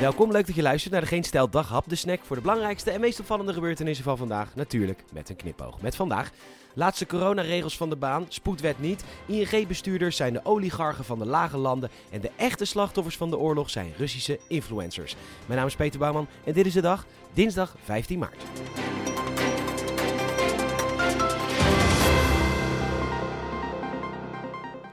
Welkom, leuk dat je luistert naar de Geen Stijl Daghap, de snack voor de belangrijkste en meest opvallende gebeurtenissen van vandaag. Natuurlijk met een knipoog. Met vandaag, laatste coronaregels van de baan, spoedwet niet, ING-bestuurders zijn de oligarchen van de lage landen en de echte slachtoffers van de oorlog zijn Russische influencers. Mijn naam is Peter Bouwman en dit is de dag, dinsdag 15 maart.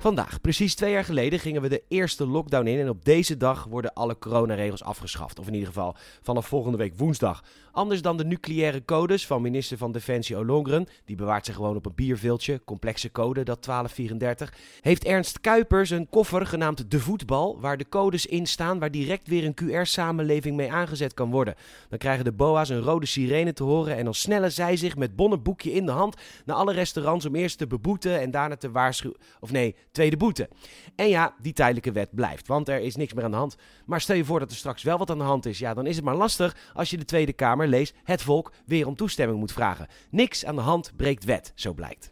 Vandaag, precies twee jaar geleden, gingen we de eerste lockdown in. En op deze dag worden alle coronaregels afgeschaft. Of in ieder geval vanaf volgende week woensdag. Anders dan de nucleaire codes van minister van Defensie Ollongren. Die bewaart zich gewoon op een bierviltje. Complexe code, dat 1234. Heeft Ernst Kuipers een koffer genaamd De Voetbal. Waar de codes in staan, waar direct weer een QR-samenleving mee aangezet kan worden. Dan krijgen de BOA's een rode sirene te horen. En dan snellen zij zich met bonnenboekje in de hand naar alle restaurants om eerst te beboeten en daarna te waarschuwen. Of nee tweede boete. En ja, die tijdelijke wet blijft, want er is niks meer aan de hand. Maar stel je voor dat er straks wel wat aan de hand is, ja, dan is het maar lastig als je de Tweede Kamer leest het volk weer om toestemming moet vragen. Niks aan de hand breekt wet, zo blijkt.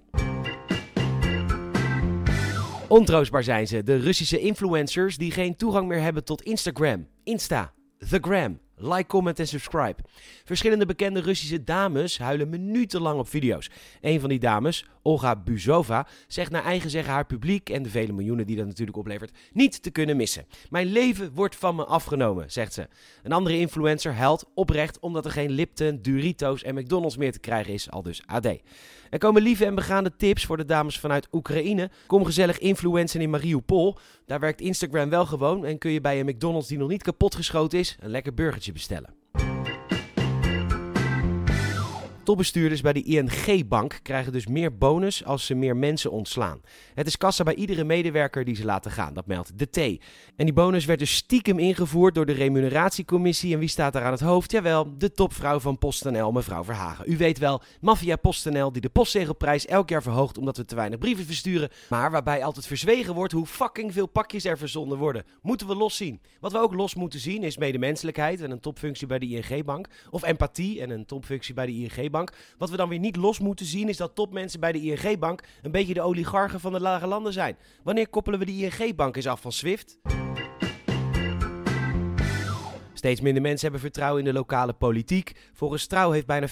Ontroostbaar zijn ze, de Russische influencers die geen toegang meer hebben tot Instagram, Insta, The Gram, Like, comment en subscribe. Verschillende bekende Russische dames huilen minutenlang op video's. Een van die dames, Olga Buzova, zegt naar eigen zeggen haar publiek en de vele miljoenen die dat natuurlijk oplevert niet te kunnen missen. Mijn leven wordt van me afgenomen, zegt ze. Een andere influencer huilt oprecht omdat er geen Lipton, Doritos en McDonald's meer te krijgen is, al dus AD. Er komen lieve en begaande tips voor de dames vanuit Oekraïne. Kom gezellig influencen in Mariupol. Daar werkt Instagram wel gewoon en kun je bij een McDonald's die nog niet kapot geschoten is een lekker burgertje bestellen. Topbestuurders bij de ING-bank krijgen dus meer bonus als ze meer mensen ontslaan. Het is kassa bij iedere medewerker die ze laten gaan, dat meldt de T. En die bonus werd dus stiekem ingevoerd door de remuneratiecommissie. En wie staat daar aan het hoofd? Jawel, de topvrouw van PostNL, mevrouw Verhagen. U weet wel, maffia PostNL die de postzegelprijs elk jaar verhoogt omdat we te weinig brieven versturen. Maar waarbij altijd verzwegen wordt hoe fucking veel pakjes er verzonden worden. Moeten we los zien. Wat we ook los moeten zien is medemenselijkheid en een topfunctie bij de ING-bank. Of empathie en een topfunctie bij de ING-bank. Wat we dan weer niet los moeten zien is dat topmensen bij de ING-bank een beetje de oligarchen van de lage landen zijn. Wanneer koppelen we de ING-bank eens af van SWIFT? Steeds minder mensen hebben vertrouwen in de lokale politiek. Volgens Trouw heeft bijna 40%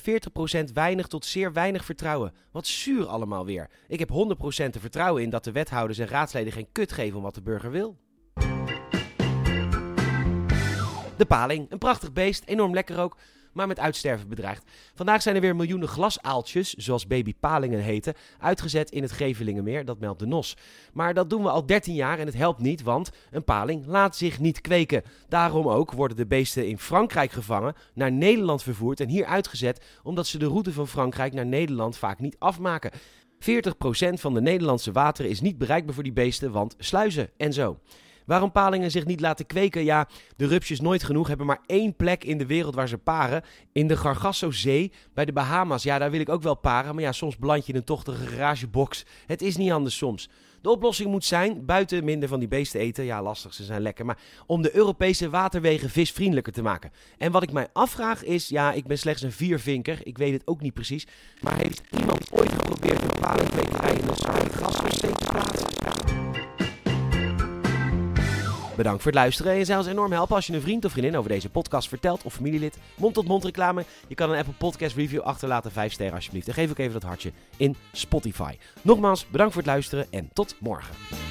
weinig tot zeer weinig vertrouwen. Wat zuur allemaal weer. Ik heb 100% te vertrouwen in dat de wethouders en raadsleden geen kut geven om wat de burger wil. De paling, een prachtig beest, enorm lekker ook maar met uitsterven bedreigd. Vandaag zijn er weer miljoenen glasaaltjes, zoals babypalingen heten, uitgezet in het Gevelingenmeer, dat meldt de NOS. Maar dat doen we al 13 jaar en het helpt niet, want een paling laat zich niet kweken. Daarom ook worden de beesten in Frankrijk gevangen, naar Nederland vervoerd en hier uitgezet, omdat ze de route van Frankrijk naar Nederland vaak niet afmaken. 40% van de Nederlandse wateren is niet bereikbaar voor die beesten, want sluizen en zo. Waarom palingen zich niet laten kweken? Ja, de rupsjes nooit genoeg hebben maar één plek in de wereld waar ze paren. In de Gargasso-zee bij de Bahama's. Ja, daar wil ik ook wel paren, maar ja, soms beland je in een tochtige garagebox. Het is niet anders soms. De oplossing moet zijn, buiten minder van die beesten eten, ja lastig, ze zijn lekker, maar om de Europese waterwegen visvriendelijker te maken. En wat ik mij afvraag is, ja, ik ben slechts een viervinker, ik weet het ook niet precies, maar heeft iemand ooit geprobeerd een palingkwekerij in een saaie gasverzee te plaatsen? Bedankt voor het luisteren. En je zou ons enorm helpen als je een vriend of vriendin over deze podcast vertelt of familielid. Mond-tot-mond reclame. Je kan een Apple Podcast review achterlaten. 5 sterren alsjeblieft. En geef ook even dat hartje in Spotify. Nogmaals, bedankt voor het luisteren en tot morgen.